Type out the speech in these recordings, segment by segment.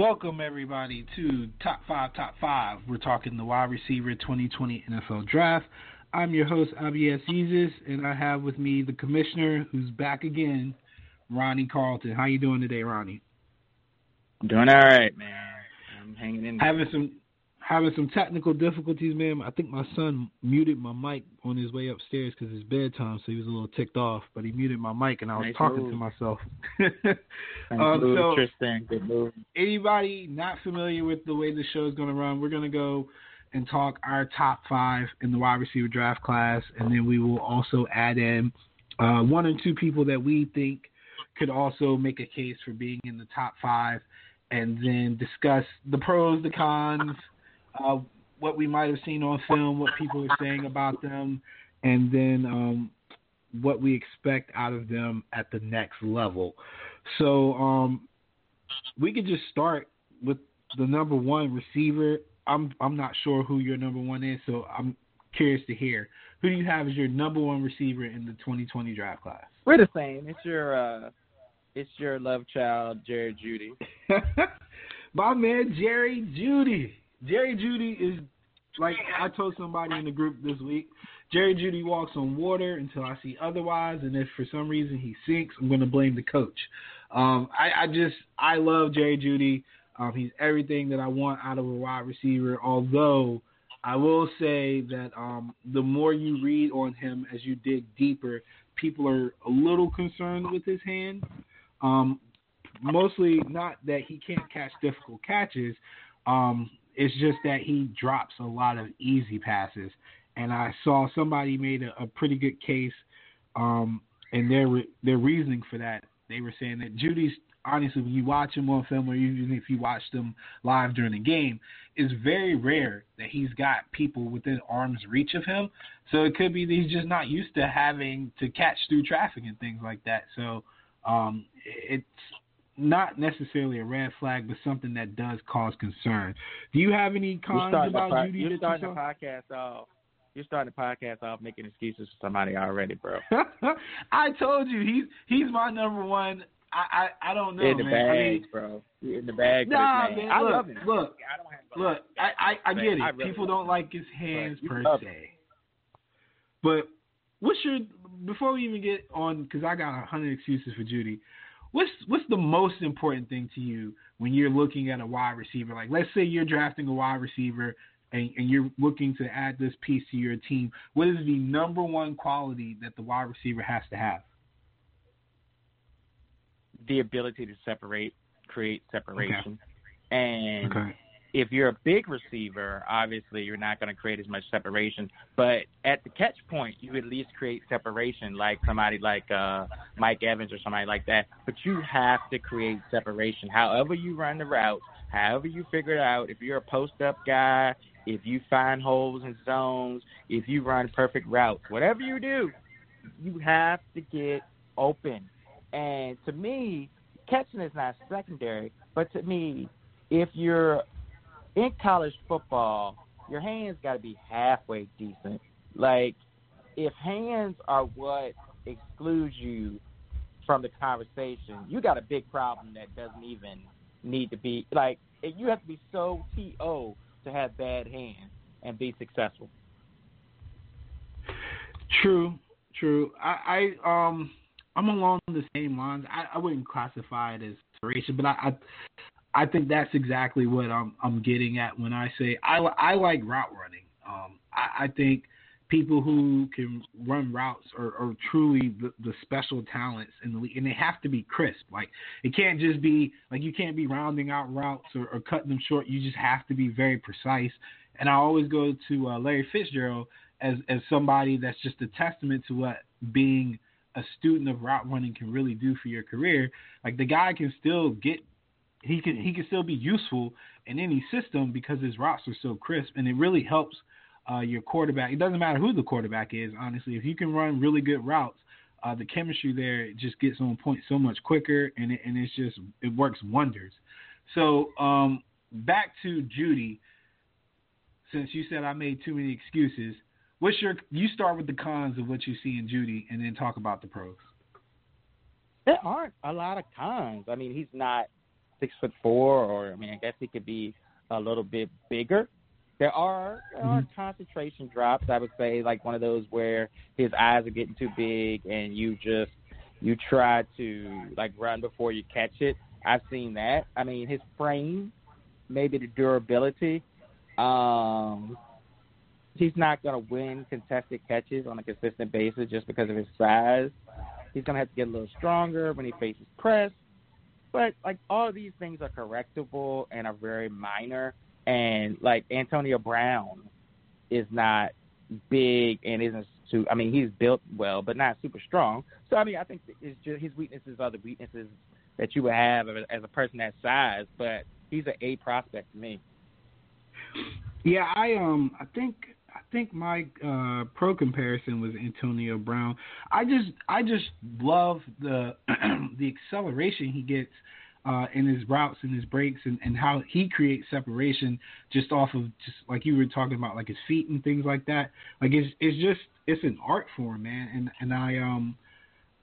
Welcome everybody to Top Five Top Five. We're talking the wide receiver 2020 NFL Draft. I'm your host Abies Jesus, and I have with me the commissioner who's back again, Ronnie Carlton. How you doing today, Ronnie? Doing all right, man. I'm hanging in. Having some having some technical difficulties, man. I think my son muted my mic on his way upstairs because it's bedtime, so he was a little ticked off. But he muted my mic, and I was nice talking move. to myself. um, move, so, Tristan. Good move. Anybody not familiar with the way the show is going to run, we're going to go and talk our top five in the wide receiver draft class, and then we will also add in uh, one or two people that we think could also make a case for being in the top five, and then discuss the pros, the cons uh, what we might have seen on film, what people are saying about them, and then um, what we expect out of them at the next level. So um, we could just start with the number one receiver. I'm I'm not sure who your number one is, so I'm curious to hear who do you have as your number one receiver in the 2020 draft class. We're the same. It's your uh, it's your love child, Jerry Jeudy. My man, Jerry Jeudy. Jerry Jeudy is like I told somebody in the group this week. Jerry Jeudy walks on water until I see otherwise, and if for some reason he sinks, I'm going to blame the coach. Um, I, I just I love Jerry Jeudy. Um, he's everything that I want out of a wide receiver. Although I will say that um, the more you read on him as you dig deeper, people are a little concerned with his hand. Um, mostly not that he can't catch difficult catches. Um, it's just that he drops a lot of easy passes, and I saw somebody made a, a pretty good case, um, and their their reasoning for that. They were saying that Jeudy's honestly, when you watch him on film, or even if you watch them live during the game, it's very rare that he's got people within arm's reach of him. So it could be that he's just not used to having to catch through traffic and things like that. So um, it's not necessarily a red flag, but something that does cause concern. Do you have any cons about the, Jeudy? You're starting the podcast off. You're starting the podcast off making excuses for somebody already, bro. I told you he's he's my number one. I I, I don't know, in the man. bag, I mean, bro. You're in the bag. Nah, man. man. I look, love him. Look, I don't have look. I I, I get it. Really People don't like his hands per se. But what's your before we even get on? Because I got a hundred excuses for Jeudy what's what's the most important thing to you when you're looking at a wide receiver? Like, let's say you're drafting a wide receiver and, and you're looking to add this piece to your team. What is the number one quality that the wide receiver has to have? The ability to separate, create separation, okay. and okay. If you're a big receiver, obviously you're not going to create as much separation. But at the catch point, you at least create separation, like somebody like uh, Mike Evans or somebody like that. But you have to create separation. However you run the route, however you figure it out. If you're a post-up guy, if you find holes in zones, if you run perfect routes, whatever you do, you have to get open. And to me, catching is not secondary, but to me, if you're in college football, your hands got to be halfway decent. Like, if hands are what excludes you from the conversation, you got a big problem that doesn't even need to be like. You have to be so to to have bad hands and be successful. True, true. I, I um, I'm along the same lines. I, I wouldn't classify it as inspiration, but I, I I think that's exactly what I'm I'm getting at when I say I I like route running. Um, I, I think people who can run routes are, are truly the, the special talents in the league, and they have to be crisp. Like it can't just be like you can't be rounding out routes or, or cutting them short. You just have to be very precise. And I always go to uh, Larry Fitzgerald as as somebody that's just a testament to what being a student of route running can really do for your career. Like the guy can still get he can he can still be useful in any system because his routes are so crisp and it really helps uh, your quarterback. It doesn't matter who the quarterback is, honestly. If you can run really good routes, uh, the chemistry there just gets on point so much quicker, and it, and it's just it works wonders. So um, back to Jeudy, Since you said I made too many excuses, what's your? You start with the cons of what you see in Jeudy, and then talk about the pros. There aren't a lot of cons. I mean, he's not six foot four, or I mean, I guess he could be a little bit bigger. There are there are Mhm. concentration drops. I would say like one of those where his eyes are getting too big, and you just you try to like run before you catch it. I've seen that. I mean, his frame, maybe the durability. Um, he's not going to win contested catches on a consistent basis just because of his size. He's going to have to get a little stronger when he faces press. But like all these things are correctable and are very minor. And like Antonio Brown is not big and isn't too. I mean, he's built well, but not super strong. So I mean, I think it's just his weaknesses are the weaknesses that you would have as a person that size. But he's an A prospect to me. Yeah, I um I think I think my uh pro comparison was Antonio Brown. I just I just love the the acceleration he gets uh in his routes and his breaks and, and how he creates separation just off of just like you were talking about like his feet and things like that. Like it's it's just it's an art form, man. And and I um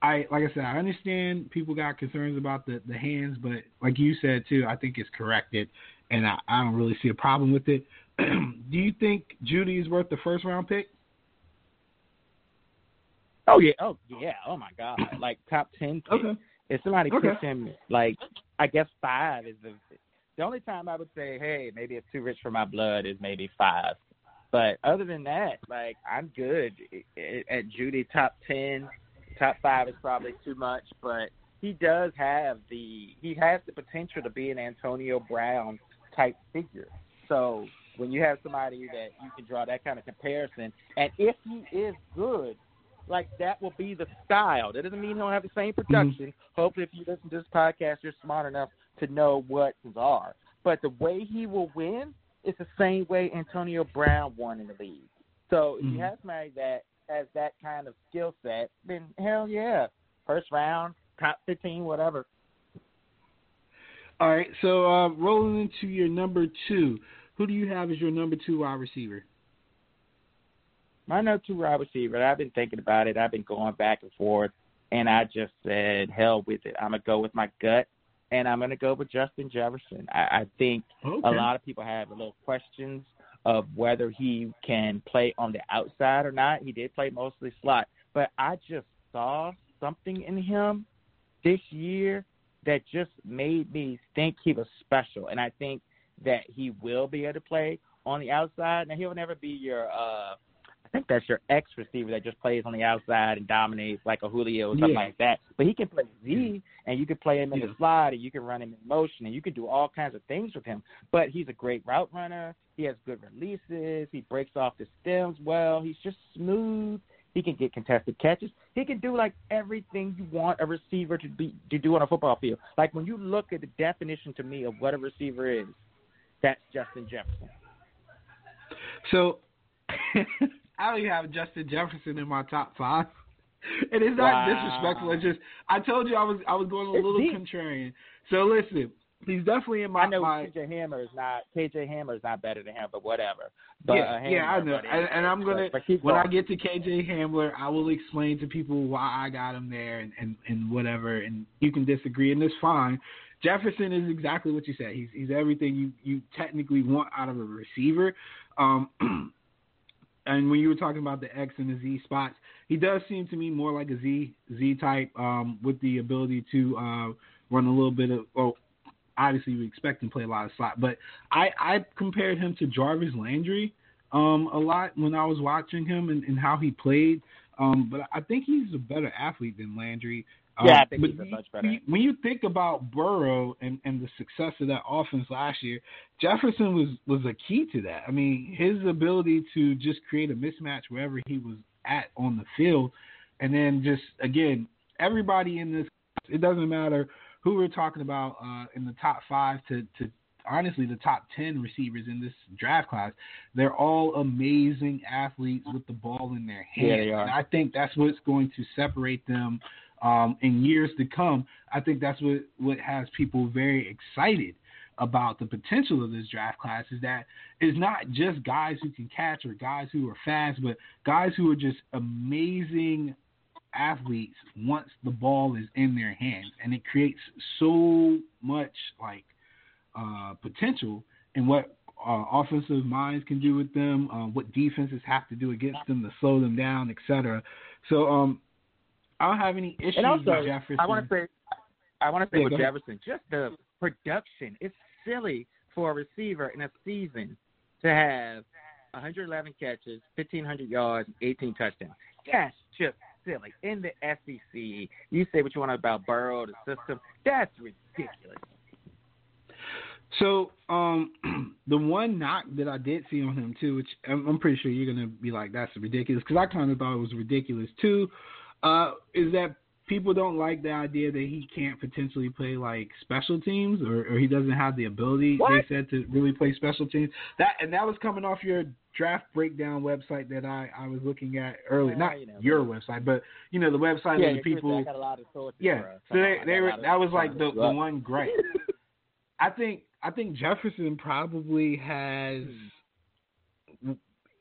I like I said, I understand people got concerns about the, the hands, but like you said too, I think it's corrected and I, I don't really see a problem with it. Do you think Jeudy is worth the first round pick? Oh yeah, oh yeah, oh my god, like top ten. Pick. Okay. If somebody Okay. picks him, like I guess five is the the only time I would say, hey, maybe it's too rich for my blood is maybe five. But other than that, like I'm good at Jeudy Top ten, top five is probably too much, but he does have the he has the potential to be an Antonio Brown type figure. So when you have somebody that you can draw that kind of comparison, and if he is good, like that will be the style. That doesn't mean he'll have the same production. Hopefully, if you listen to this podcast, you're smart enough to know what his are. But the way he will win is the same way Antonio Brown won in the league. So if Mhm. you have somebody that has that kind of skill set, then hell yeah, first round, top fifteen, whatever. All right, so uh, rolling into your number two, who do you have as your number two wide receiver? My number two wide receiver. I've been thinking about it. I've been going back and forth, and I just said, hell with it. I'm gonna go with my gut, and I'm gonna go with Justin Jefferson. I, I think Okay. a lot of people have a little questions of whether he can play on the outside or not. He did play mostly slot, but I just saw something in him this year that just made me think he was special, and I think that he will be able to play on the outside. Now he'll never be your uh I think that's your X receiver that just plays on the outside and dominates like a Julio or something Yeah. like that. But he can play Z and you can play him in Yeah. the slot and you can run him in motion and you can do all kinds of things with him. But he's a great route runner. He has good releases. He breaks off the stems well. He's just smooth. He can get contested catches. He can do like everything you want a receiver to be to do on a football field. Like when you look at the definition to me of what a receiver is, that's Justin Jefferson. So I don't even have Justin Jefferson in my top five. And it's not Wow. disrespectful. It's just I told you I was I was going a It's little deep. contrarian. So listen, he's definitely in my I know my KJ Hamler is not KJ Hamler is not better than him, but whatever. But yeah, uh, yeah, I know, and, and I'm gonna but, but keep when I get to KJ Hamler, I will explain to people why I got him there and, and, and whatever, and you can disagree, and it's fine. Jefferson is exactly what you said. He's he's everything you you technically want out of a receiver. Um, and when you were talking about the X and the Z spots, he does seem to me more like a Z Z type um, with the ability to uh, run a little bit of. Well, obviously we expect him to play a lot of slot, but I I compared him to Jarvis Landry um, a lot when I was watching him and, and how he played. Um, but I think he's a better athlete than Landry. Um, Yeah, I think but he's a much better When you think about Burrow and, and the success of that offense last year, Jefferson was was a key to that. I mean, his ability to just create a mismatch wherever he was at on the field, and then just again, everybody in this, it doesn't matter who we're talking about uh, in the top five to to honestly the top 10 receivers in this draft class they're all amazing athletes with the ball in their hands Yeah, they are. and i think that's what's going to separate them um, in years to come i think that's what what has people very excited about the potential of this draft class is that it's not just guys who can catch or guys who are fast but guys who are just amazing athletes once the ball is in their hands, and it creates so much like uh, potential in what uh, offensive minds can do with them, uh, what defenses have to do against them to slow them down, etc. So um, I don't have any issues and also, with Jefferson. I want to say, I want to say Yeah, with. Jefferson, just the production. It's silly for a receiver in a season to have 111 catches, 1,500 yards, 18 touchdowns. That's just silly. In the SEC, you say what you want about Burrow, the system. That's ridiculous. So, um, the one knock that I did see on him too, which I'm, I'm pretty sure you're gonna be like, "That's ridiculous," because I kind of thought it was ridiculous too, uh, is that people don't like the idea that he can't potentially play like special teams, or, or he doesn't have the ability. What? They said to really play special teams. That and that was coming off your draft breakdown website that I I was looking at earlier. Yeah, Not you know, your website, but you know the website yeah, of the people. Got a lot of sources. Yeah, bro. so they they were that was like the the one great. I think I think Jefferson probably has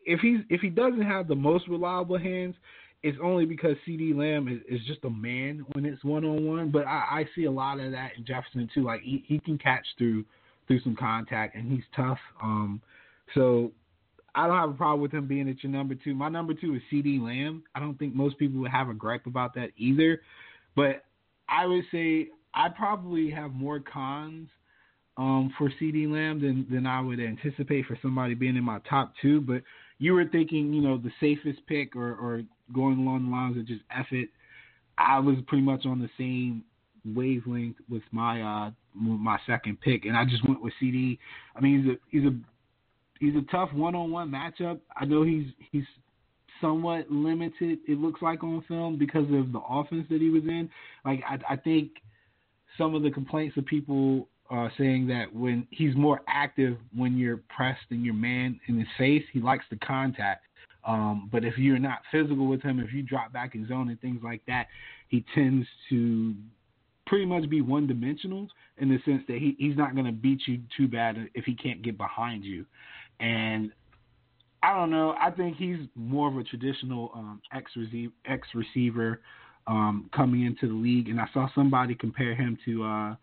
if he's if he doesn't have the most reliable hands, it's only because CD Lamb is, is just a man when it's one on one. But I, I see a lot of that in Jefferson too. Like he, he can catch through through some contact and he's tough. Um so I don't have a problem with him being at your number two. My number two is CD Lamb. I don't think most people would have a gripe about that either. But I would say I probably have more cons um, for CD Lamb than than I would anticipate for somebody being in my top two. But you were thinking, you know, the safest pick or, or going along the lines of just F it. I was pretty much on the same wavelength with my uh my second pick, and I just went with CD. I mean, he's a he's a he's a tough one on one matchup. I know he's he's somewhat limited. It looks like on film because of the offense that he was in. Like I, I think some of the complaints of people uh, saying that when he's more active when you're pressed and your man in his face, he likes the contact. Um, but if you're not physical with him, if you drop back in zone and things like that, he tends to pretty much be one dimensional in the sense that he, he's not going to beat you too bad if he can't get behind you. And I don't know. I think he's more of a traditional um, X receiver, X receiver um, coming into the league, and I saw somebody compare him to uh,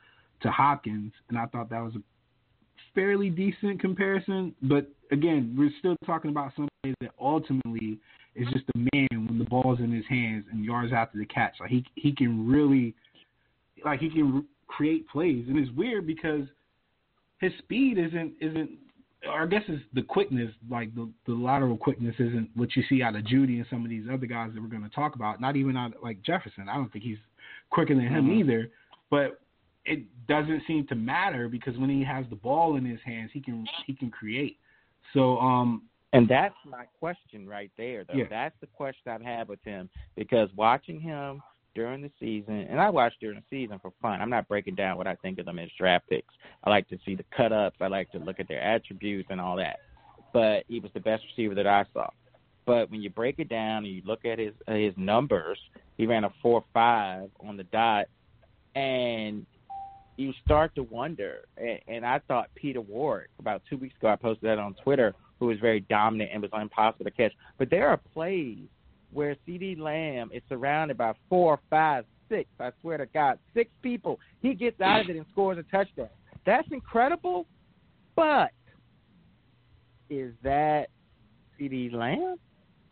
to Hopkins, and I thought that was a fairly decent comparison. But again, we're still talking about somebody that ultimately is just a man when the ball's in his hands and yards after the catch. Like he he can really, like he can re- create plays, and it's weird because his speed isn't isn't. Or I guess it's the quickness, like the, the lateral quickness, isn't what you see out of Jeudy and some of these other guys that we're going to talk about. Not even out like Jefferson. I don't think he's quicker than him Mhm. either. But it doesn't seem to matter because when he has the ball in his hands, he can he can create. So um And that's my question right there, though. Yeah. That's the question I've had with him because watching him during the season, and I watch during the season for fun. I'm not breaking down what I think of them as draft picks. I like to see the cut ups. I like to look at their attributes and all that. But he was the best receiver that I saw. But when you break it down and you look at his uh, his numbers, he ran a four five on the dot, and you start to wonder. And, and I thought Peter Ward about two weeks ago. I posted that on Twitter, who was very dominant and was impossible to catch. But there are plays where C.D. Lamb is surrounded by four, five, six. I swear to God, six people. He gets out of it and scores a touchdown. That's incredible. But is that C.D. Lamb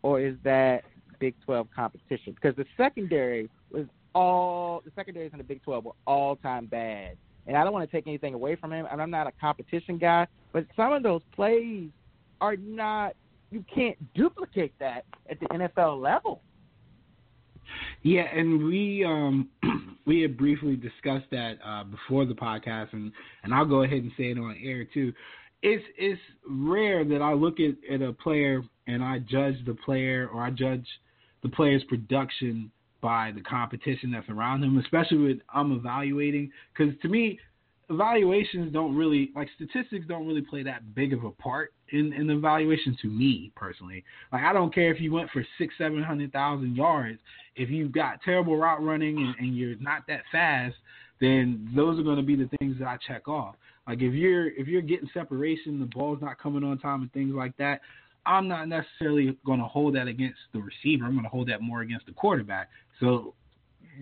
or is that Big 12 competition? Because the secondary was all the secondaries in the Big 12 were all time bad. And I don't want to take anything away from him, and I'm not a competition guy, but some of those plays are not. You can't duplicate that at the NFL level. Yeah, and we um we had briefly discussed that uh before the podcast and and I'll go ahead and say it on air too. It's it's rare that I look at, at a player and I judge the player or I judge the player's production by the competition that's around him, especially when I'm evaluating because to me evaluations don't really like statistics don't really play that big of a part in in the evaluation to me personally. Like I don't care if you went for six, seven hundred thousand yards. If you've got terrible route running and, and you're not that fast, then those are going to be the things that I check off. Like if you're if you're getting separation, the ball's not coming on time and things like that. I'm not necessarily going to hold that against the receiver. I'm going to hold that more against the quarterback. So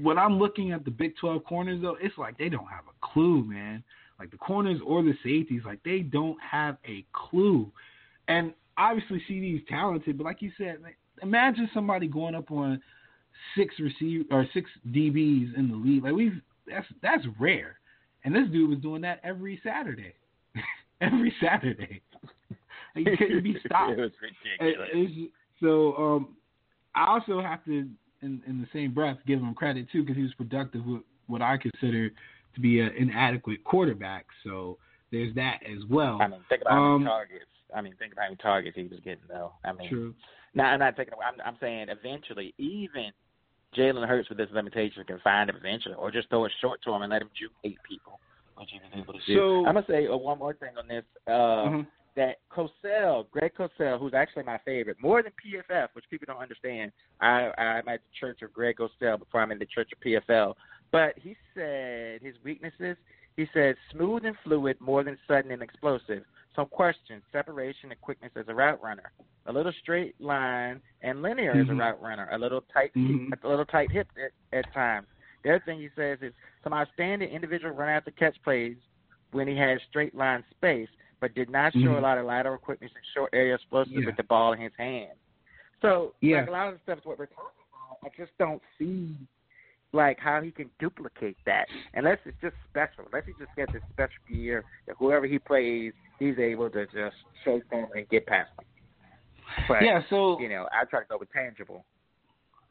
when I'm looking at the Big 12 corners, though, it's like they don't have a clue, man. Like the corners or the safeties, like they don't have a clue. And obviously, CD's talented, but like you said, imagine somebody going up on six receive or six DBs in the league. Like we've that's that's rare. And this dude was doing that every Saturday. every Saturday. he couldn't be stopped. it was ridiculous. so um, I also have to, in, in the same breath, give him credit too because he was productive with what I consider to be an inadequate quarterback. So there's that as well. I mean, think about how um, many targets. I mean, think about how many targets he was getting though. I mean, true. Now, I'm not taking. I'm, I'm saying eventually, even Jalen Hurts with this limitation can find him eventually, or just throw it short to him and let him juke eight people, which he was able to do. So- I'm gonna say uh, one more thing on this. Uh, Uh-huh. That Cosell, Greg Cosell, who's actually my favorite, more than PFF, which people don't understand. I, I'm at the church of Greg Cosell before I'm in the church of PFF. But he said his weaknesses. He said smooth and fluid, more than sudden and explosive. Some questions: separation and quickness as a route runner. A little straight line and linear as a Mhm. route runner. A little tight, Mhm. a little tight hip at, at times. The other thing he says is some outstanding individual run after catch plays when he has straight line space, but did not show Mhm. a lot of lateral quickness and short area explosiveness Yeah. with the ball in his hand. So Yeah. like a lot of the stuff is what we're talking about. I just don't see like how he can duplicate that unless it's just special. Unless he just gets this special gear that whoever he plays, he's able to just shake them and get past them. But yeah, so you know, I try to go with tangible.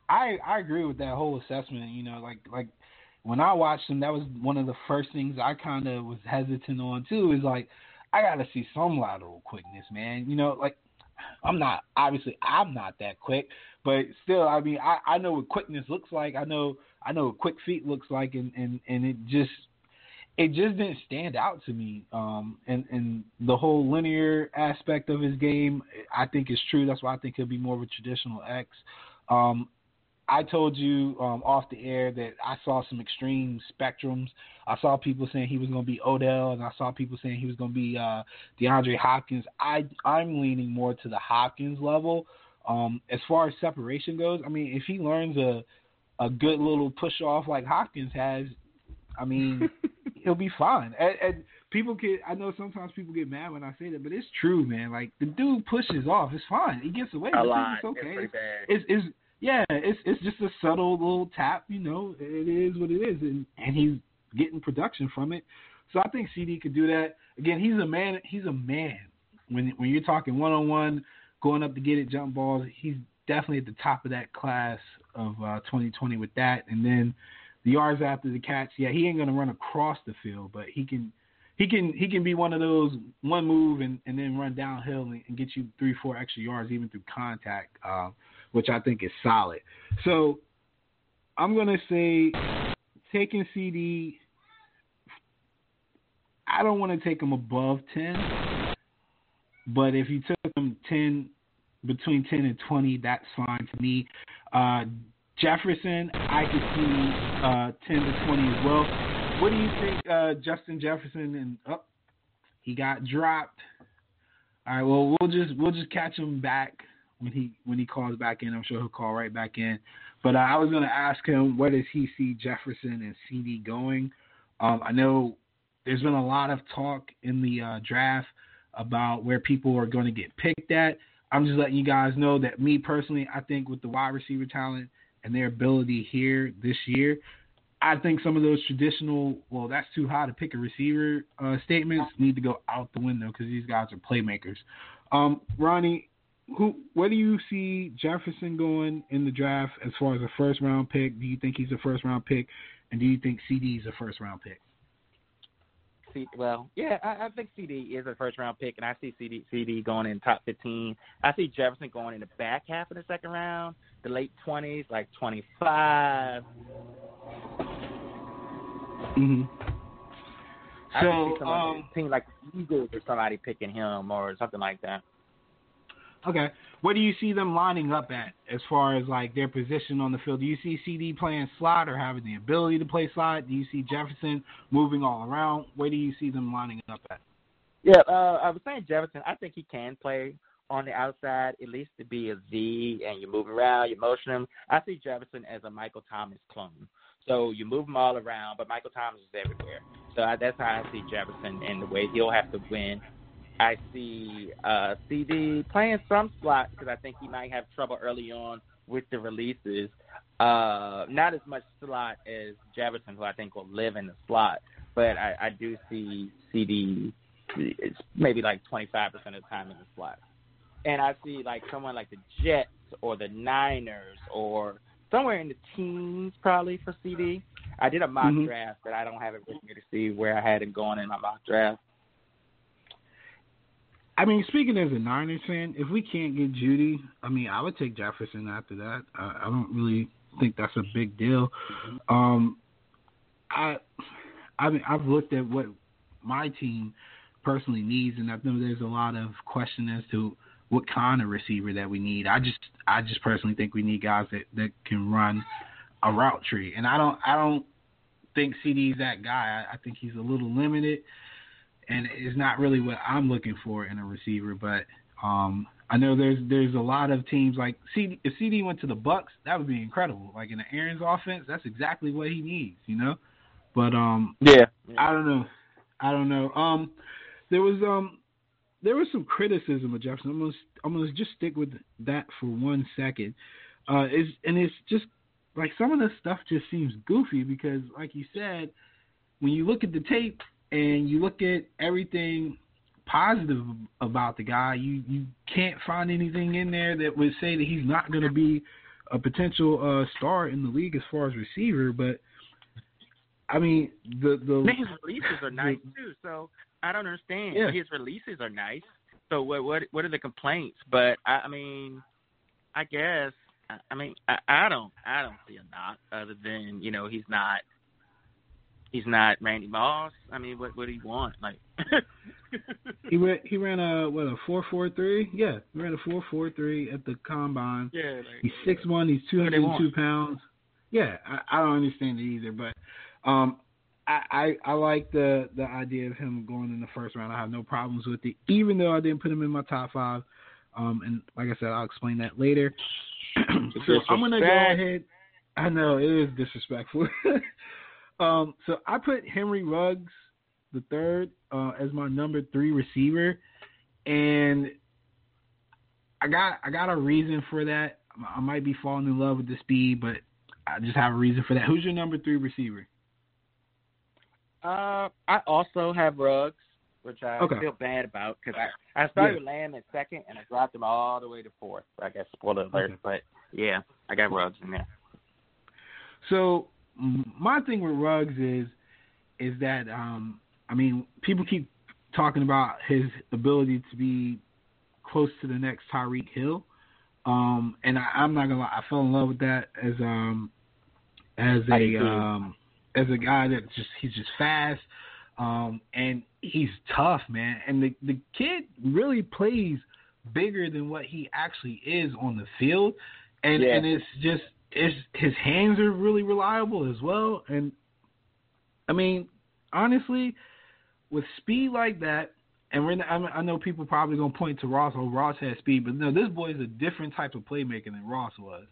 I I agree with that whole assessment. You know, like like when I watched him, that was one of the first things I kind of was hesitant on too. Is like I got to see some lateral quickness, man. You know, like I'm not obviously I'm not that quick, but still, I mean, I I know what quickness looks like. I know I know what quick feet looks like, and and and it just it just didn't stand out to me. Um, and and the whole linear aspect of his game, I think is true. That's why I think he'll be more of a traditional X. Um, I told you um, off the air that I saw some extreme spectrums. I saw people saying he was going to be Odell, and I saw people saying he was going to be uh, DeAndre Hopkins. I I'm leaning more to the Hopkins level. Um, as far as separation goes, I mean, if he learns a a good little push off like Hopkins has, I mean, he'll be fine. And, and people get, I know sometimes people get mad when I say that, but it's true, man. Like the dude pushes off, it's fine. He gets away. A lot. It's okay. It's pretty. It's, it's yeah, it's it's just a subtle little tap, you know. It is what it is, and and he's getting production from it. So I think CD could do that. Again, he's a man. He's a man. When when you're talking one on one, going up to get it, jump balls, he's definitely at the top of that class of uh, 2020 with that. And then the yards after the catch, yeah, he ain't gonna run across the field, but he can. He can he can be one of those one move and, and then run downhill and, and get you three four extra yards even through contact. Um, which I think is solid. So I'm gonna say taking CD. I don't want to take him above ten, but if you took him ten, between ten and twenty, that's fine to me. Uh, Jefferson, I could see uh, ten to twenty as well. What do you think, uh, Justin Jefferson? And oh, he got dropped. All right, well we'll just we'll just catch him back when he when he calls back in. I'm sure he'll call right back in. But uh, I was going to ask him where does he see Jefferson and CD going. Um, I know there's been a lot of talk in the uh, draft about where people are going to get picked at. I'm just letting you guys know that me personally, I think with the wide receiver talent and their ability here this year, I think some of those traditional, well, that's too high to pick a receiver uh, statements need to go out the window because these guys are playmakers. Um, Ronnie, who where do you see Jefferson going in the draft as far as a first round pick? Do you think he's a first round pick, and do you think CD is a first round pick? C, well, yeah, I, I think CD is a first round pick, and I see CD CD going in top fifteen. I see Jefferson going in the back half of the second round, the late twenties, like twenty five. Mm-hmm. I see So, some um, team like Eagles or somebody picking him or something like that. Okay. Where do you see them lining up at as far as like their position on the field? Do you see CD playing slot or having the ability to play slot? Do you see Jefferson moving all around? Where do you see them lining up at? Yeah, uh, I was saying Jefferson. I think he can play on the outside, at least to be a Z and you move around, you motion him. I see Jefferson as a Michael Thomas clone. So you move him all around, but Michael Thomas is everywhere. So I, that's how I see Jefferson and the way he'll have to win. I see uh, CD playing some slot because I think he might have trouble early on with the releases. Uh, not as much slot as Jefferson, who I think will live in the slot, but I, I do see CD it's maybe like 25% of the time in the slot. And I see like someone like the Jets or the Niners or somewhere in the teens probably for CD. I did a mock mm-hmm. draft, but I don't have it with me to see where I had him going in my mock draft. I mean, speaking as a Niners fan, if we can't get Jeudy, I mean, I would take Jefferson after that. I, I don't really think that's a big deal. Um, I, I mean, I've looked at what my team personally needs, and I know there's a lot of question as to what kind of receiver that we need. I just, I just personally think we need guys that that can run a route tree, and I don't, I don't think CD's that guy. I, I think he's a little limited and it's not really what I'm looking for in a receiver. But um, I know there's there's a lot of teams like CD. If CD went to the Bucs, that would be incredible. Like in the Arians offense, that's exactly what he needs, you know. But um, yeah, I don't know, I don't know. Um, there was um, there was some criticism of Jefferson. I'm gonna I'm gonna just stick with that for one second. Uh, is and it's just like some of the stuff just seems goofy because, like you said, when you look at the tape, and you look at everything positive about the guy, you you can't find anything in there that would say that he's not going to be a potential uh, star in the league as far as receiver. But I mean, the the his releases are nice too. So I don't understand. Yeah. His releases are nice. So what what what are the complaints? But I, I mean, I guess I mean I, I don't I don't see a knock other than you know he's not he's not Randy Moss. I mean, what what do you want? Like he ran he ran a what a four four three. Yeah, he ran a four four three at the combine. Yeah, like, he's six one. He's two hundred and two pounds. Yeah, I, I don't understand it either, but um, I, I I like the the idea of him going in the first round. I have no problems with it, even though I didn't put him in my top five. Um, and like I said, I'll explain that later. so I'm gonna go ahead. I know it is disrespectful. Um, so I put Henry Ruggs the third uh, as my number three receiver, and I got I got a reason for that. I might be falling in love with the speed, but I just have a reason for that. Who's your number three receiver? Uh, I also have Ruggs, which I okay. feel bad about because I I started yeah. Lamb in second and I dropped him all the way to fourth. I guess spoiler alert, okay. but yeah, I got Ruggs in there. So my thing with Ruggs is is that um, I mean people keep talking about his ability to be close to the next Tyreek Hill, um, and I, I'm not gonna lie, I fell in love with that as um as a um as a guy that just he's just fast um and he's tough man. And the the kid really plays bigger than what he actually is on the field. And yeah. and it's just his his hands are really reliable as well. And I mean, honestly, with speed like that, and we're not, I know people probably gonna point to Ross. Oh, Ross has speed, but no, this boy is a different type of playmaker than Ross was.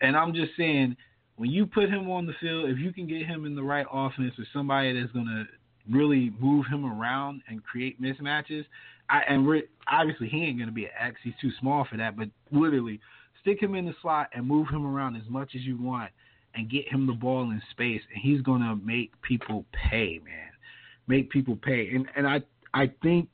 And I'm just saying, when you put him on the field, if you can get him in the right offense with somebody that's gonna really move him around and create mismatches, I, and we're obviously he ain't gonna be an X. He's too small for that. But literally, stick him in the slot and move him around as much as you want and get him the ball in space and he's gonna make people pay, man. Make people pay. And and I I think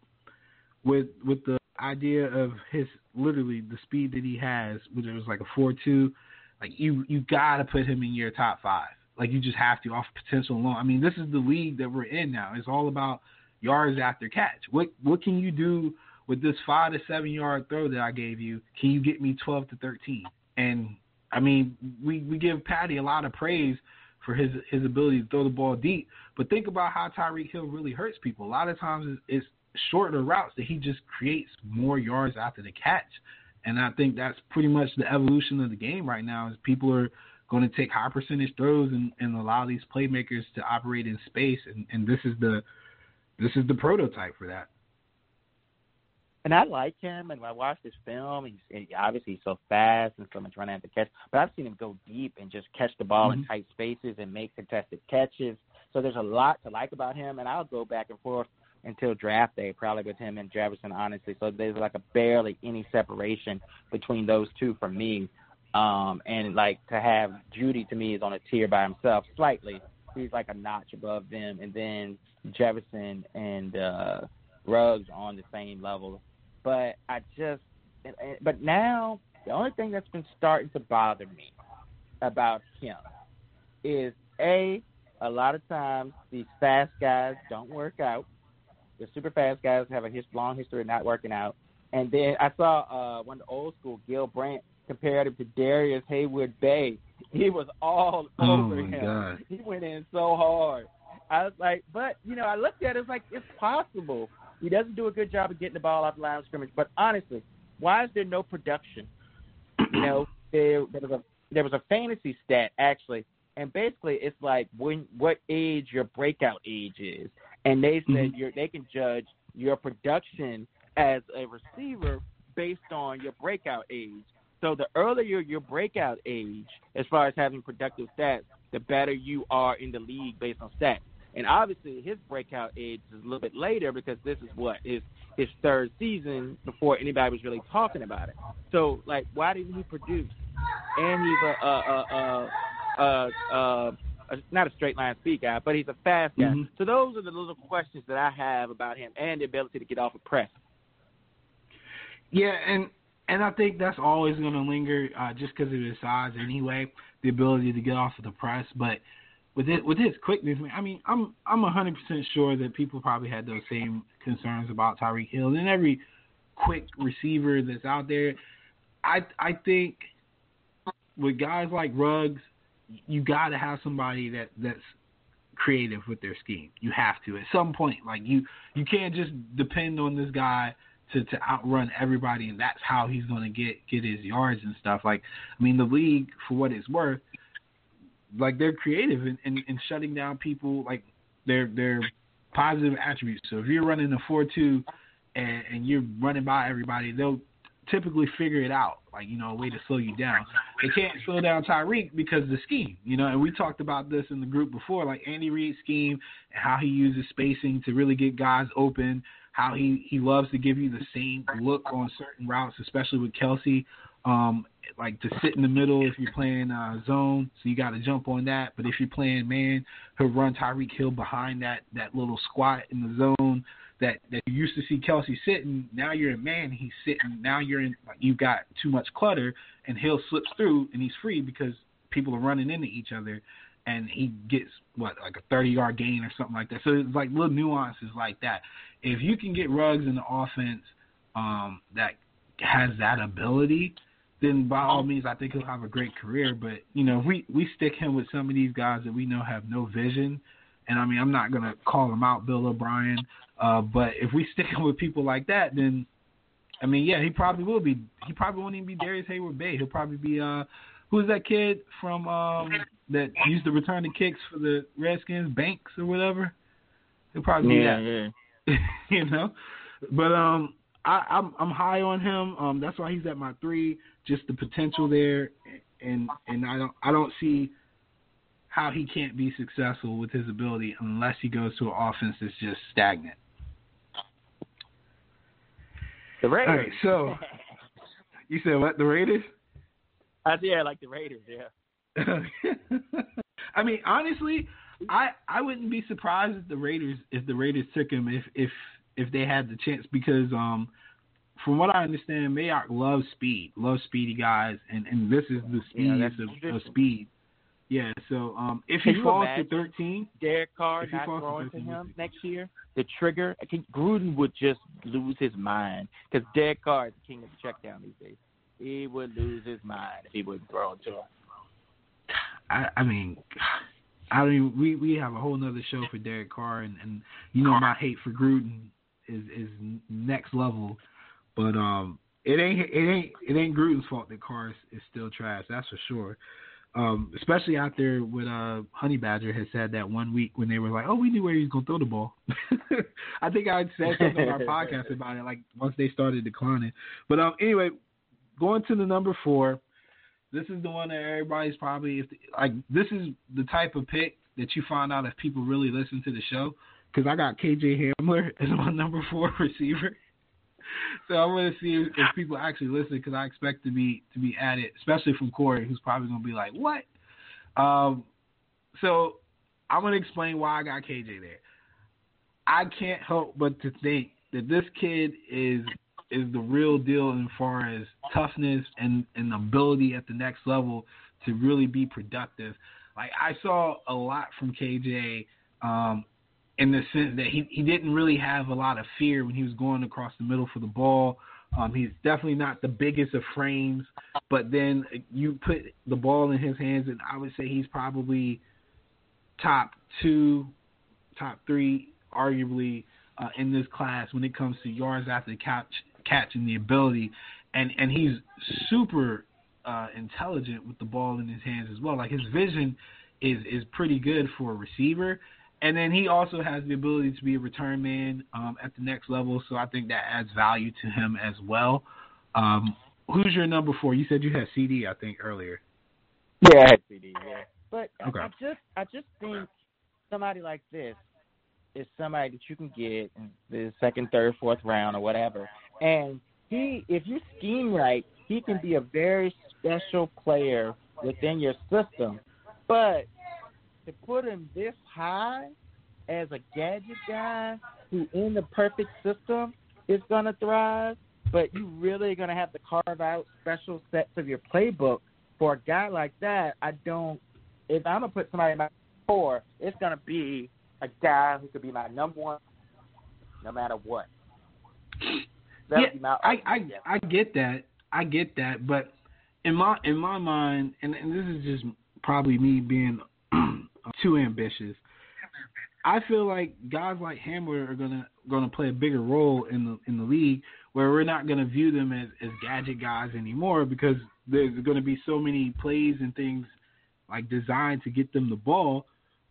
with with the idea of his literally the speed that he has, which it was like a four two, like you you gotta put him in your top five. Like you just have to off potential alone. I mean, this is the league that we're in now. It's all about yards after catch. What what can you do with this five to seven yard throw that I gave you, can you get me 12 to 13? And I mean, we, we give Patty a lot of praise for his his ability to throw the ball deep, but think about how Tyreek Hill really hurts people. A lot of times it's, shorter routes that he just creates more yards after the catch. And I think that's pretty much the evolution of the game right now is people are going to take high percentage throws and, and allow these playmakers to operate in space and, and this is the this is the prototype for that. And I like him. And I watched his film, he's he, obviously he's so fast and so much running at the catch. But I've seen him go deep and just catch the ball mm-hmm. in tight spaces and make contested catches. So there's a lot to like about him, and I'll go back and forth until draft day, probably with him and Jefferson, honestly. So there's like a barely any separation between those two for me. Um, and like to have Jeudy to me is on a tier by himself, slightly. He's like a notch above them, and then Jefferson and uh, Ruggs on the same level. But I just, but now the only thing that's been starting to bother me about him is a a lot of times these fast guys don't work out. The super fast guys have a his, long history of not working out. And then I saw uh, one of the old school Gil Brandt compared him to Darius Heyward-Bey. He was all oh over him. God. He went in so hard. I was like, but you know, I looked at it, it's like it's possible. He doesn't do a good job of getting the ball off the line of scrimmage. But honestly, why is there no production? You know, there, there was a there was a fantasy stat actually, and basically it's like when what age your breakout age is, and they said mm-hmm. you're, they can judge your production as a receiver based on your breakout age. So the earlier your breakout age, as far as having productive stats, the better you are in the league based on stats. And obviously, his breakout age is a little bit later because this is what his his third season before anybody was really talking about it. So, like, why didn't he produce? And he's a a a a, a, a, a not a straight line speed guy, but he's a fast guy. Mm-hmm. So those are the little questions that I have about him and the ability to get off a press. Yeah, and and I think that's always going to linger uh, just because of his size anyway, the ability to get off of the press. But with it with his quickness, I mean, I'm I'm 100 percent sure that people probably had those same concerns about Tyreek Hill and every quick receiver that's out there. I I think with guys like Ruggs, you got to have somebody that that's creative with their scheme. You have to at some point. Like you you can't just depend on this guy to to outrun everybody, and that's how he's going to get get his yards and stuff. Like I mean, the league for what it's worth like they're creative in, in, in shutting down people like their their positive attributes. So if you're running a four two and, and you're running by everybody, they'll typically figure it out, like you know, a way to slow you down. They can't slow down Tyreek because of the scheme, you know. And we talked about this in the group before, like Andy Reid's scheme and how he uses spacing to really get guys open. How he he loves to give you the same look on certain routes, especially with Kelce. Um, like to sit in the middle if you're playing uh, zone, so you got to jump on that. But if you're playing man, he'll run Tyreek Hill behind that that little squat in the zone that that you used to see Kelce sitting. Now you're in man, he's sitting. Now you're in like you've got too much clutter, and Hill slips through and he's free because people are running into each other, and he gets what like a 30 yard gain or something like that. So it's like little nuances like that. If you can get Ruggs in the offense um, that has that ability then by all means, I think he'll have a great career. But you know, we we stick him with some of these guys that we know have no vision, and I mean, I'm not gonna call him out, Bill O'Brien. Uh, but if we stick him with people like that, then I mean, yeah, he probably will be. He probably won't even be Darius Heyward-Bey. He'll probably be uh, who's that kid from um that used to return the kicks for the Redskins, Banks or whatever. He'll probably yeah, be that. Yeah. you know, but um, I, I'm I'm high on him. Um, that's why he's at my three. Just the potential there, and and I don't I don't see how he can't be successful with his ability unless he goes to an offense that's just stagnant. The Raiders. All right, so you said what? The Raiders? Uh, yeah, like the Raiders. Yeah. I mean, honestly, I I wouldn't be surprised if the Raiders if the Raiders took him if if if they had the chance because um from what I understand, Mayock loves speed, loves speedy guys, and and this is the speed yeah, of, of, speed. Yeah, so um, if he falls to thirteen, Derek Carr not throwing to, to him next year, the trigger, I think Gruden would just lose his mind because Derek Carr is the king of the check down these days. He would lose his mind if he would throw it to him. I, I mean, I mean, we we have a whole nother show for Derek Carr, and and you know my hate for Gruden is is next level. But um, it ain't it ain't it ain't Gruden's fault that Carr is, still trash. That's for sure. Um, especially after what uh, Honey Badger has said that one week when they were like, "Oh, we knew where he was gonna throw the ball." I think I said something on our podcast about it, like once they started declining. But um, anyway, going to the number four, this is the one that everybody's probably if like this is the type of pick that you find out if people really listen to the show. Because I got KJ Hamler as my number four receiver so I'm gonna see if, if people actually listen because I expect to be to be added, especially from Corey, who's probably gonna be like, "What?" Um, so I'm gonna explain why I got KJ there. I can't help but to think that this kid is is the real deal as far as toughness and and ability at the next level to really be productive. Like I saw a lot from KJ um, in the sense that he he didn't really have a lot of fear when he was going across the middle for the ball. Um, he's definitely not the biggest of frames, but then you put the ball in his hands, and I would say he's probably top two, top three, arguably uh, in this class when it comes to yards after the catch, catch and the ability, and and he's super uh, intelligent with the ball in his hands as well. Like his vision is is pretty good for a receiver, and then he also has the ability to be a return man um, at the next level, so I think that adds value to him as well. Um, who's your number four? You said you had CeeDee, I think earlier. Yeah, I had CeeDee. Yeah, but okay. I, I just I just think somebody like this is somebody that you can get in the second, third, fourth round or whatever, and he, if you scheme right, he can be a very special player within your system. But to put him this high as a gadget guy who in the perfect system is gonna thrive, but you really are gonna have to carve out special sets of your playbook for a guy like that. I don't. If I'm gonna put somebody in my four, it's gonna be a guy who could be my number one, no matter what. Yeah, I I I get that. I get that, but in my in my mind, and, and this is just probably me being too ambitious. I feel like guys like Hamler are gonna gonna play a bigger role in the in the league where we're not gonna view them as, as gadget guys anymore because there's gonna be so many plays and things like designed to get them the ball.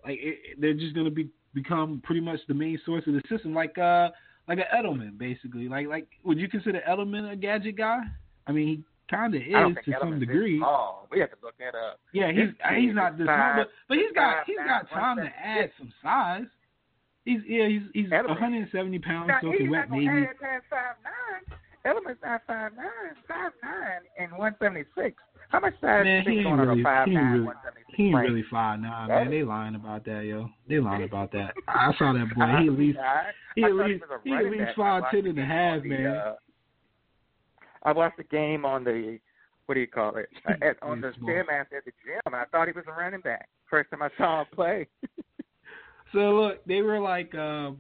Like it, they're just gonna be become pretty much the main source of the system, like uh like an Edelman basically. Like like would you consider Edelman a gadget guy? I mean, kind of is to some degree. Oh, we have to look that up. Yeah, he's he's not this small, but but he's got he's got time to add some size. He's yeah he's he's 170 pounds soaking wet baby. Five nine. Edelman's not five nine, five nine and 176. How much size man, he ain't really, he ain't really, he ain't really five nine, man. They lying about that, yo. They lying about that. I saw that boy. He at least he at least he at least five ten and a half, man. Uh, I watched the game on the what do you call it at, on the stairmaster at the gym. I thought he was a running back. First time I saw him play. so look, they were like um,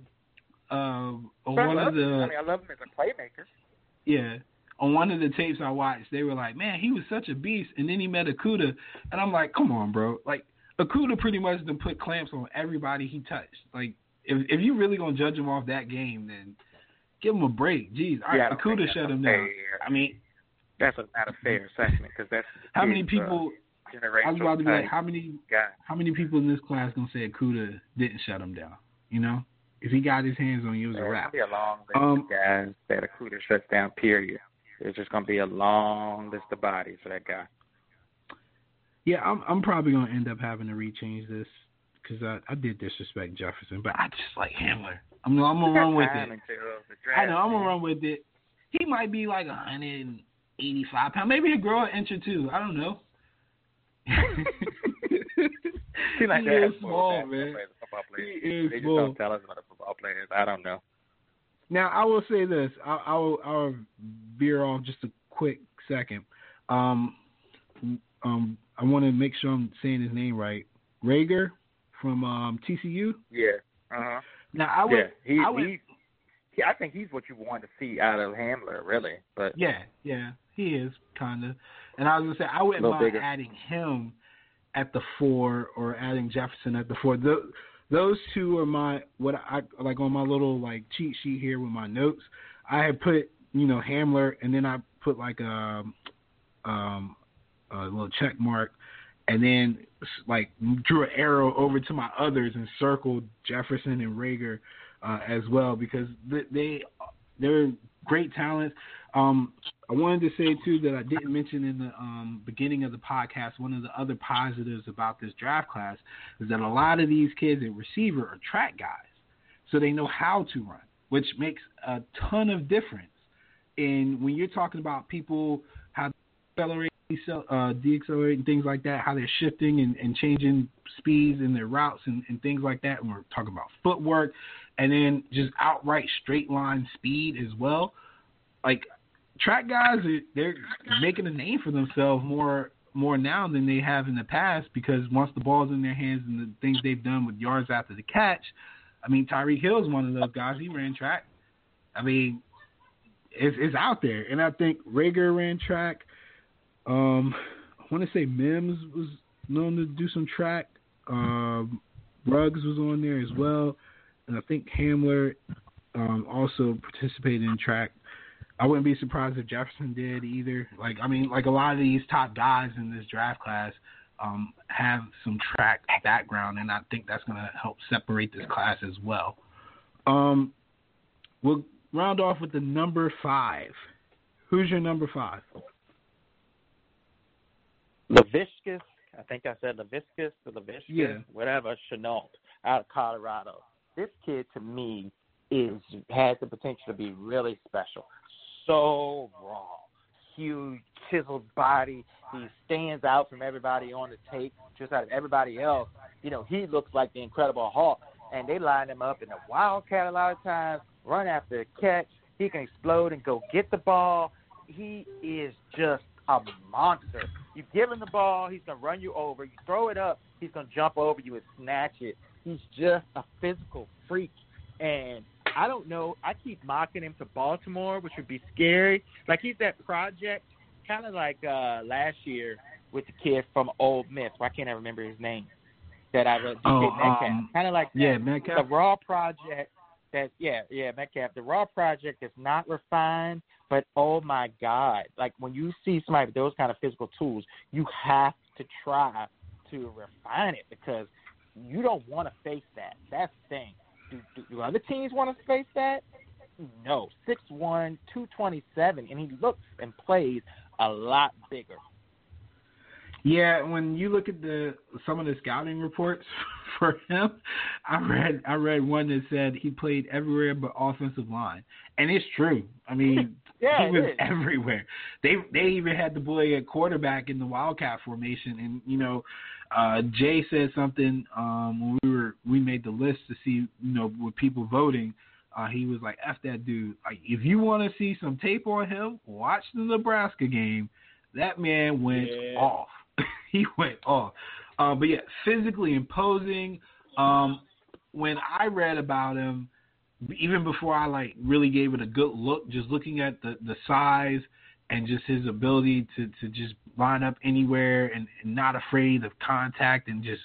um, on one of the. Him. I mean, I love him as a playmaker. Yeah, on one of the tapes I watched, they were like, "Man, he was such a beast," and then he met Okudah, and I'm like, "Come on, bro!" Like Okudah pretty much done put clamps on everybody he touched. Like, if if you really gonna judge him off that game, then give him a break. Jeez, yeah, I, shut him down. I mean, that's a, not a fair assessment because that's how many people. Uh, I was about to be like, how many guy. how many people in this class gonna say Okudah didn't shut him down? You know, if he got his hands on you, it was a wrap. Be a long list um, of guys that Okudah shuts down. Period. There's just gonna be a long list of bodies for that guy. Yeah, I'm I'm probably gonna end up having to rechange this because I I did disrespect Jefferson, but I just like Hamler. I'm, I'm gonna run with it. I know I'm gonna run with it. He might be like 185 pounds. Maybe he'll grow an inch or two. I don't know. he like he is small, man. He is they small. don't tell us about the football players. I don't know. Now I will say this. I, I will I'll veer off just a quick second. Um, um, I want to make sure I'm saying his name right. Reagor from um, TCU. Yeah. Uh huh. Now I would. Yeah, he, I would, he, I think he's what you want to see out of Hamler, really. But yeah, yeah, he is kind of. And I was gonna say I wouldn't mind bigger. adding him at the four or adding Jefferson at the four. The, those two are my what I like on my little like cheat sheet here with my notes. I had put you know Hamler, and then I put like a um a little check mark and then like drew an arrow over to my others and circled Jefferson and Reagor uh, as well because they they're great talents. Um, I wanted to say too that I didn't mention in the um, beginning of the podcast. One of the other positives about this draft class is that a lot of these kids at receiver are track guys, so they know how to run, which makes a ton of difference. And when you're talking about people how to accelerate, uh, deaccelerate, and things like that, how they're shifting and, and changing speeds in their routes and, and things like that, and we're talking about footwork, and then just outright straight line speed as well. Like track guys, they're making a name for themselves more more now than they have in the past because once the ball's in their hands and the things they've done with yards after the catch, I mean Tyreek Hill's one of those guys. He ran track. I mean, it's, it's out there, and I think Reagor ran track. Um, I want to say Mims was known to do some track. Um, Ruggs was on there as well, and I think Hamler um, also participated in track. I wouldn't be surprised if Jefferson did either. Like I mean, like a lot of these top guys in this draft class um, have some track background, and I think that's going to help separate this class as well. Um, we'll round off with the number five. Who's your number five? Laviska. I think I said Laviska or Laviska, yeah. whatever, Shenault out of Colorado. This kid to me is has the potential to be really special so raw. Huge, chiseled body. He stands out from everybody on the tape, just out of everybody else. You know, he looks like the Incredible Hulk, and they line him up in the wildcat a lot of times, run after a catch. He can explode and go get the ball. He is just a monster. You give him the ball, he's gonna run you over. You throw it up, he's gonna jump over you and snatch it. He's just a physical freak, and I don't know. I keep mocking him to Baltimore, which would be scary. Like he's that project, kind of like uh last year with the kid from Ole Miss. I can't even remember his name. That I read. Oh. Um, kind of like that. yeah, Metcalf. The Raw Project. That yeah, yeah, Metcalf. The Raw Project is not refined, but oh my God! Like when you see somebody with those kind of physical tools, you have to try to refine it because you don't want to face that. That's the thing do, do, do other teams want to face that? No. Six one, two twenty seven, and he looks and plays a lot bigger. Yeah, when you look at the some of the scouting reports for him, I read I read one that said he played everywhere but offensive line, and it's true. I mean, yeah, he was is. everywhere. They they even had the boy at quarterback in the Wildcat formation, and you know, uh, Jay said something um, when we were we made the list to see you know with people voting. Uh, he was like, "F that dude! Like, if you want to see some tape on him, watch the Nebraska game. That man went Yeah. off. he went off. Uh, but yeah, physically imposing. Um, when I read about him, even before I like really gave it a good look, just looking at the the size and just his ability to to just line up anywhere and, and not afraid of contact and just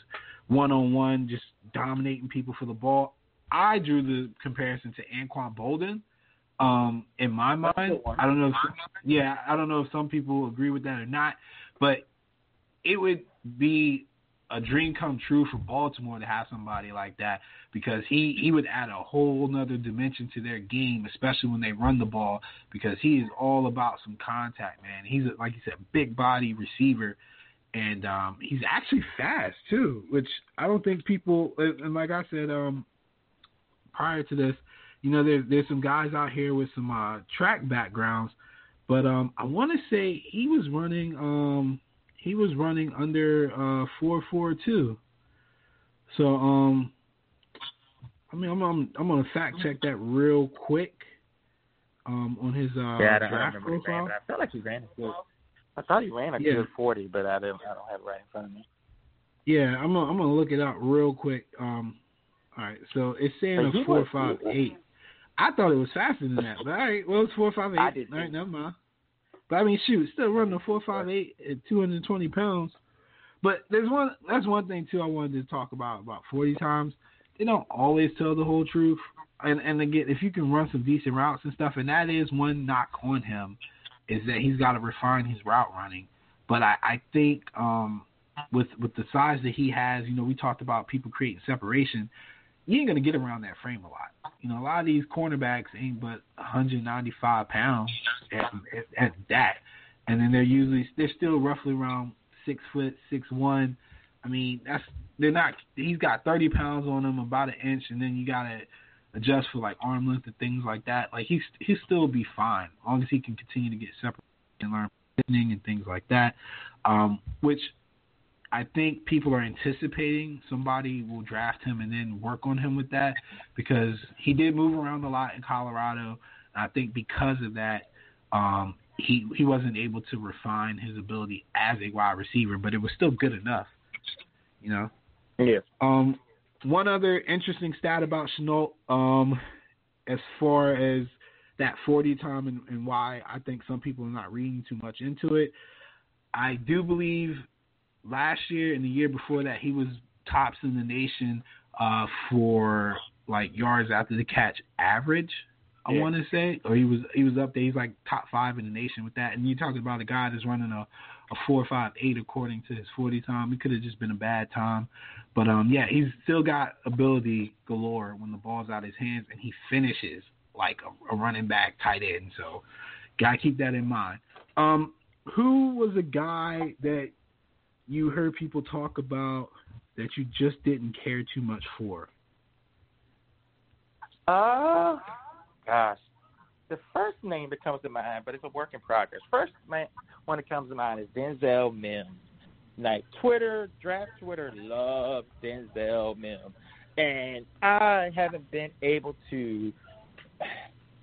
one on one, just dominating people for the ball. I drew the comparison to Anquan Boldin. Um, in my mind. I don't know. If, yeah, I don't know if some people agree with that or not, but it would be a dream come true for Baltimore to have somebody like that because he he would add a whole nother dimension to their game, especially when they run the ball because he is all about some contact, man. He's a, like you said, big body receiver, and um, he's actually fast too, which I don't think people. And like I said, um, prior to this, you know, there's there's some guys out here with some uh, track backgrounds, but um, I want to say he was running um he was running under uh four four two. So um I mean I'm I'm, I'm gonna fact check that real quick um on his uh yeah, I don't draft remember his name, profile. but I felt like he ran a good. I thought he ran a Yeah. good forty, but I didn't. I don't have it right in front of me. Yeah, I'm gonna I'm gonna look it up real quick. Um all right, so it's saying But a four was- five eight. I thought it was faster than that, but all right, well it's four five eight. I did All right, never mind. But I mean, shoot, still running a four five eight at two hundred twenty pounds. But there's one. That's one thing too. I wanted to talk about about forty times. They don't always tell the whole truth. And and again, if you can run some decent routes and stuff, and that is one knock on him, is that he's got to refine his route running. But I I think um with with the size that he has, you know, we talked about people creating separation. You ain't gonna get around that frame a lot. You know, a lot of these cornerbacks ain't but 195 pounds at, at, at that, and then they're usually they're still roughly around six foot six one. I mean, that's they're not. He's got 30 pounds on him, about an inch, and then you gotta adjust for like arm length and things like that. Like he's he'll still be fine as long as he can continue to get separate and learn and things like that. Um, which I think people are anticipating somebody will draft him and then work on him with that because he did move around a lot in Colorado. I think because of that, um, he he wasn't able to refine his ability as a wide receiver, but it was still good enough. You know. Yeah. Um, one other interesting stat about Shenault, um, as far as that 40 time and, and why I think some people are not reading too much into it. I do believe last year and the year before that he was tops in the nation uh, for like yards after the catch average. I yeah. want to say, or he was he was up there. He's like top five in the nation with that. And you're talking about a guy that's running a a four five eight according to his forty time. It could have just been a bad time, but um yeah, he's still got ability galore when the ball's out of his hands and he finishes like a, a running back tight end. So gotta keep that in mind. Um, who was a guy that you heard people talk about that you just didn't care too much for? Uh, gosh, the first name that comes to mind, but it's a work in progress. First man, one that comes to mind is Denzel Mims. Like Twitter, draft Twitter loves Denzel Mims, and I haven't been able to.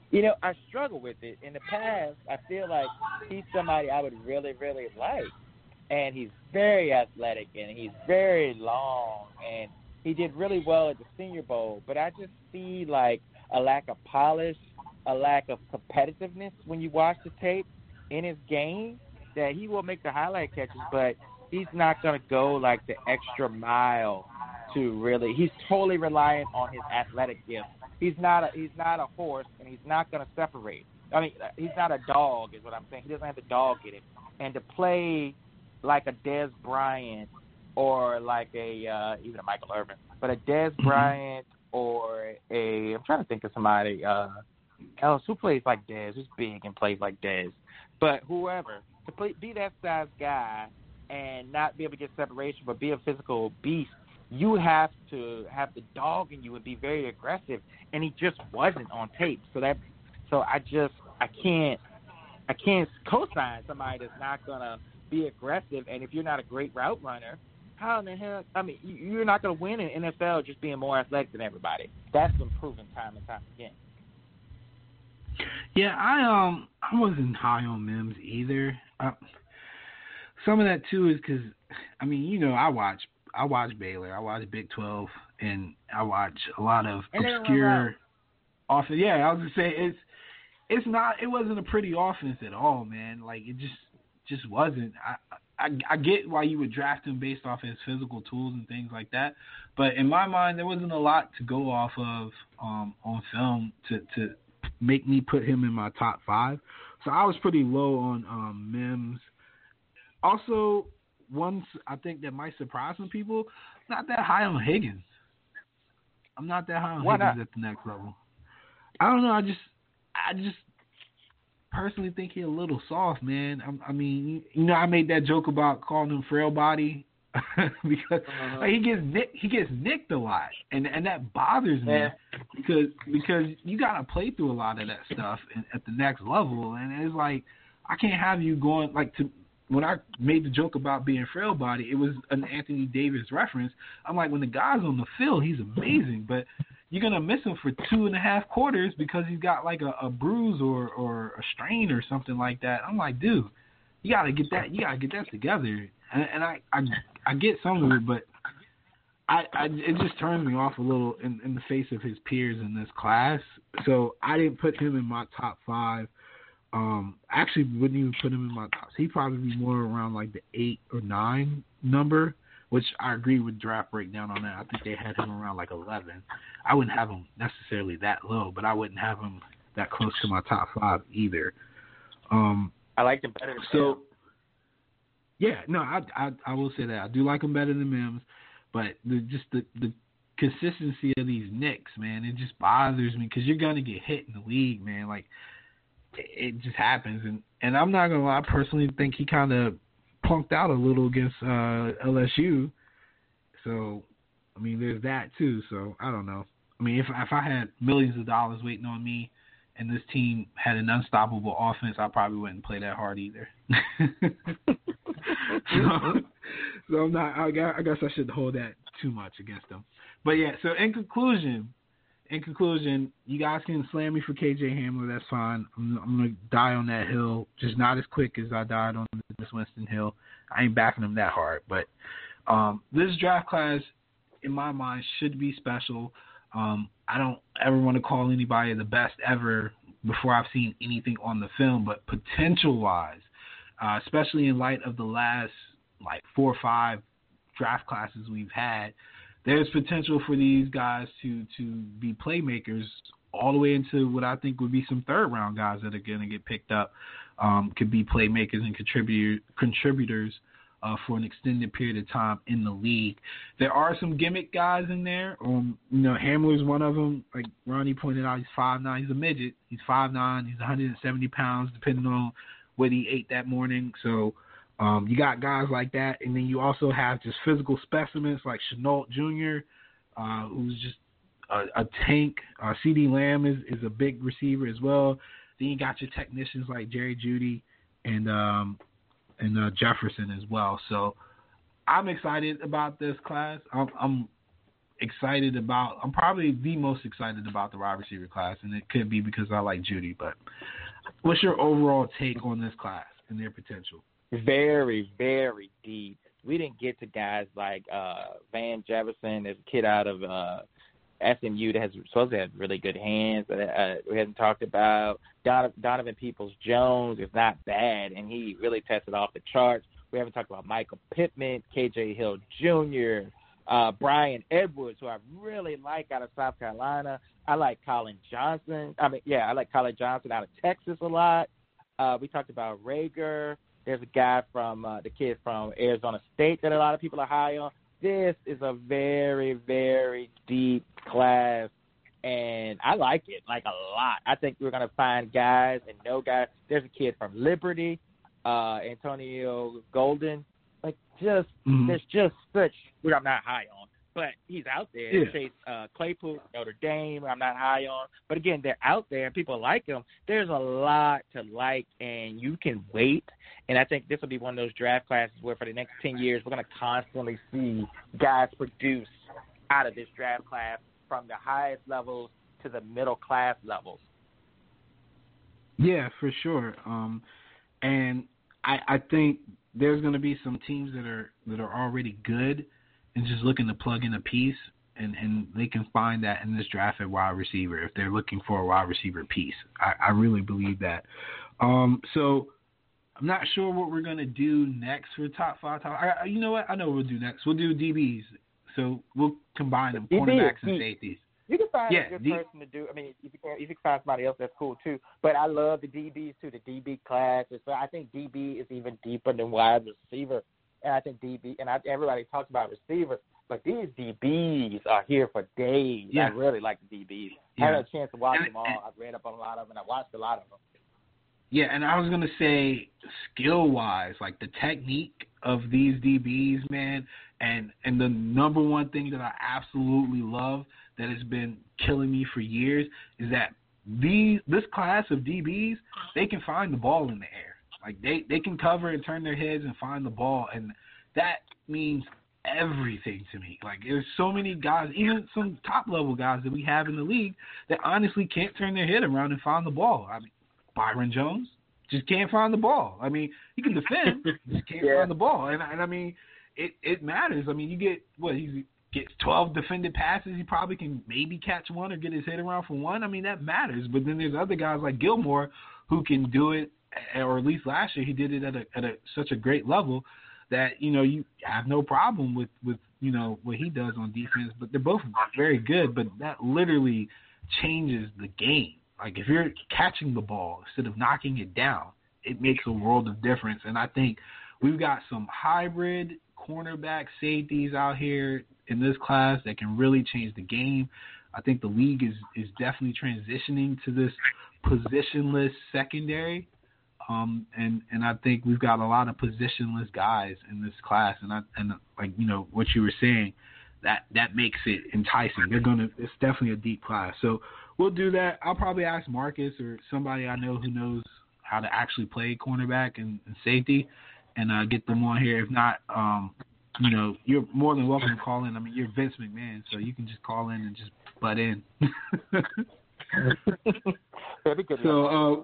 You know, I struggle with it. In the past, I feel like he's somebody I would really, really like, and he's very athletic and he's very long, and he did really well at the Senior Bowl. But I just see like a lack of polish a lack of competitiveness when you watch the tape in his game that he will make the highlight catches, but he's not going to go like the extra mile to really. He's totally reliant on his athletic gift. He's not a he's not a horse, and he's not going to separate. I mean, he's not a dog, is what I'm saying. He doesn't have the dog in it. And to play like a Dez Bryant or like a uh, even a Michael Irvin, but a Dez mm-hmm. Bryant or a I'm trying to think of somebody. Uh, else who plays like Dez, who's big and plays like Dez. But whoever to play, be that size guy and not be able to get separation, but be a physical beast, you have to have the dog in you and be very aggressive. And he just wasn't on tape. So that, so I just I can't I can't co-sign somebody that's not gonna be aggressive. And if you're not a great route runner, how in the hell? I mean, you're not gonna win in NFL just being more athletic than everybody. That's been proven time and time again. Yeah, I um I wasn't high on Mims either. Uh, some of that too is because I mean you know I watch I watch Baylor, I watch Big Twelve, and I watch a lot of obscure offense. Yeah, I was gonna say it's it's not it wasn't a pretty offense at all, man. Like it just just wasn't. I I, I get why you would draft him based off his physical tools and things like that, but in my mind there wasn't a lot to go off of um on film to to make me put him in my top five. So I was pretty low on um, Mims. Also, one I think that might surprise some people, not that high on Higgins. I'm not that high on Why Higgins not? at the next level. I don't know. I just, I just personally think he's a little soft, man. I, I mean, you know, I made that joke about calling him frail body because uh-huh. like, he gets nick, he gets nicked a lot, and and that bothers me yeah. because because you got to play through a lot of that stuff at the next level, and it's like I can't have you going like to. When I made the joke about being frail body, it was an Anthony Davis reference. I'm like, when the guy's on the field, he's amazing, but you're gonna miss him for two and a half quarters because he's got like a, a bruise or or a strain or something like that. I'm like, dude, you gotta get that, you gotta get that together. And, and I, I I get some of it, but I, I it just turns me off a little in, in the face of his peers in this class. So I didn't put him in my top five. Um, actually wouldn't even put him in my top. He'd probably be more around like the eight or nine number, which I agree with draft breakdown on that. I think they had him around like eleven. I wouldn't have him necessarily that low, but I wouldn't have him that close to my top five either. Um, I liked him better. So Yeah, no, I, I I will say that I do like him better than Mims, but the, just the the consistency of these nicks, man, it just bothers me because you're gonna get hit in the league, man. Like it, it just happens, and and I'm not gonna lie, I personally think he kind of punked out a little against uh LSU. So, I mean, there's that too. So I don't know. I mean, if if I had millions of dollars waiting on me, and this team had an unstoppable offense, I probably wouldn't play that hard either. so, so I'm not. I guess, I should hold that too much against them. But yeah. So in conclusion, in conclusion, you guys can slam me for KJ Hamler. That's fine. I'm, I'm gonna die on that hill, just not as quick as I died on this Winston Hill. I ain't backing him that hard, but um, this draft class, in my mind, should be special. Um, I don't ever want to call anybody the best ever before I've seen anything on the film, but potential wise, uh, especially in light of the last like four or five draft classes we've had, there's potential for these guys to to be playmakers all the way into what I think would be some third round guys that are going to get picked up. Um, could be playmakers and contributor, contributors uh, for an extended period of time in the league. There are some gimmick guys in there. Um, you know, Hamler's one of them. Like Ronnie pointed out, he's five nine. He's a midget. He's five nine. He's 170 pounds, depending on what he ate that morning. So um, you got guys like that, and then you also have just physical specimens like Shenault Jr., uh, who's just a, a tank. Uh, CeeDee Lamb is, is a big receiver as well. Then you got your technicians like Jerry Jeudy and um, and uh, Jefferson as well. So I'm excited about this class. I'm, I'm excited about. I'm probably the most excited about the wide receiver class, and it could be because I like Jeudy. But what's your overall take on this class and their potential? Very, very deep. We didn't get to guys like uh Van Jefferson, a kid out of uh SMU that has supposed to have really good hands that uh, we hadn't talked about. Donovan, Donovan Peoples Jones is not bad, and he really tested off the charts. We haven't talked about Michael Pittman, KJ Hill Jr., uh, Bryan Edwards, who I really like out of South Carolina. I like Collin Johnson. I mean, yeah, I like Collin Johnson out of Texas a lot. Uh, we talked about Reagor. There's a guy from uh, the kid from Arizona State that a lot of people are high on. This is a very, very deep class, and I like it like a lot. I think we're gonna find guys and no guys. There's a kid from Liberty, uh, Antonio Golden. Like just mm-hmm. there's just such. Which I'm not high on, but he's out there. Yeah. Chase uh, Claypool, Notre Dame. I'm not high on, but again, they're out there and people like them. There's a lot to like, and you can wait. And I think this will be one of those draft classes where for the next ten years we're going to constantly see guys produce out of this draft class from the highest levels to the middle class levels. Yeah, for sure. Um, and I, I think there's going to be some teams that are that are already good and just looking to plug in a piece, and, and they can find that in this draft at wide receiver if they're looking for a wide receiver piece. I, I really believe that. Um, so I'm not sure what we're gonna do next for top five. Top, I, you know what? I know what we'll do next. We'll do DBs. So we'll combine them, DB, cornerbacks and safeties. You can find Yeah, a good D- person to do. I mean, if you can, if you can find somebody else, that's cool too. But I love the DBs too. The DB class. So I think DB is even deeper than wide receiver. And I think DB and I, everybody talks about receivers, but these DBs are here for days. Yeah. I really like the DBs. Yeah. I had a chance to watch And- them all. I've read up on a lot of them, and I watched a lot of them. Yeah, and I was gonna say skill wise, like the technique of these DBs, man, and and the number one thing that I absolutely love that has been killing me for years is that these this class of DBs they can find the ball in the air, like they they can cover and turn their heads and find the ball, and that means everything to me. Like there's so many guys, even some top level guys that we have in the league that honestly can't turn their head around and find the ball. I mean. Byron Jones just can't find the ball. I mean, he can defend, just can't Yeah. find the ball. And, and I mean, it it matters. I mean, you get what he gets twelve defended passes. He probably can maybe catch one or get his head around for one. I mean, that matters. But then there's other guys like Gilmore who can do it, or at least last year he did it at a at a such a great level that you know you have no problem with with you know what he does on defense. But they're both very good. But that literally changes the game. Like if you're catching the ball instead of knocking it down, it makes a world of difference. And I think we've got some hybrid cornerback safeties out here in this class that can really change the game. I think the league is is definitely transitioning to this positionless secondary. Um, and and I think we've got a lot of positionless guys in this class, and I and like you know what you were saying, that that makes it enticing. They're gonna it's definitely a deep class, so we'll do that. I'll probably ask Marcus or somebody I know who knows how to actually play cornerback and, and safety, and uh, get them on here. If not, um, you know, you're more than welcome to call in. I mean, you're Vince McMahon, so you can just call in and just butt in. He'll be good. So, uh,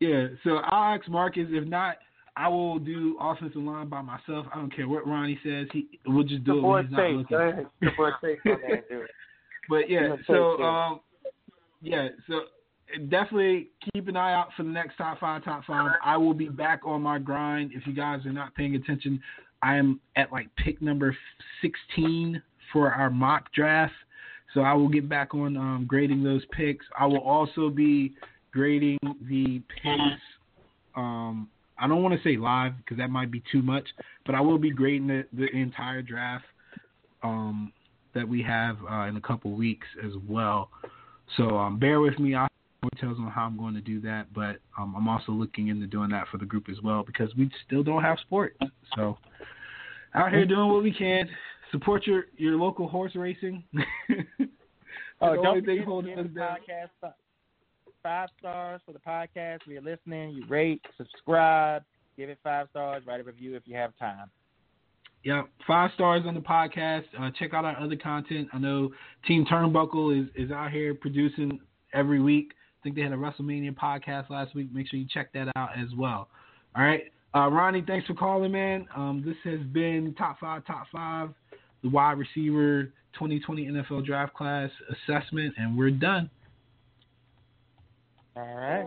Yeah, so I'll ask Marcus. If not, I will do offensive line by myself. I don't care what Ronnie says. He we'll just do The it when he's not looking. Go ahead. The boy safe on. But yeah, so um, yeah, so definitely keep an eye out for the next top five, top five. I will be back on my grind. If you guys are not paying attention, I am at like pick number sixteen for our mock draft. So I will get back on um, grading those picks. I will also be grading the picks. Um, I don't want to say live because that might be too much, but I will be grading the, the entire draft um, that we have uh, in a couple weeks as well. So um, bear with me. I'll have more details on how I'm going to do that, but um, I'm also looking into doing that for the group as well because we still don't have sports. So out here doing what we can. Support your, your local horse racing. The don't only thing forget holding us down. podcast fi- five stars for the podcast. If you're listening, you rate, subscribe, give it five stars, write a review if you have time. Yeah, five stars on the podcast. Uh, check out our other content. I know Team Turnbuckle is, is out here producing every week. I think they had a WrestleMania podcast last week. Make sure you check that out as well. All right. Uh, Ronnie, thanks for calling, man. Um, this has been Top 5, Top 5, the wide receiver 2020 NFL Draft Class assessment, and we're done. All right.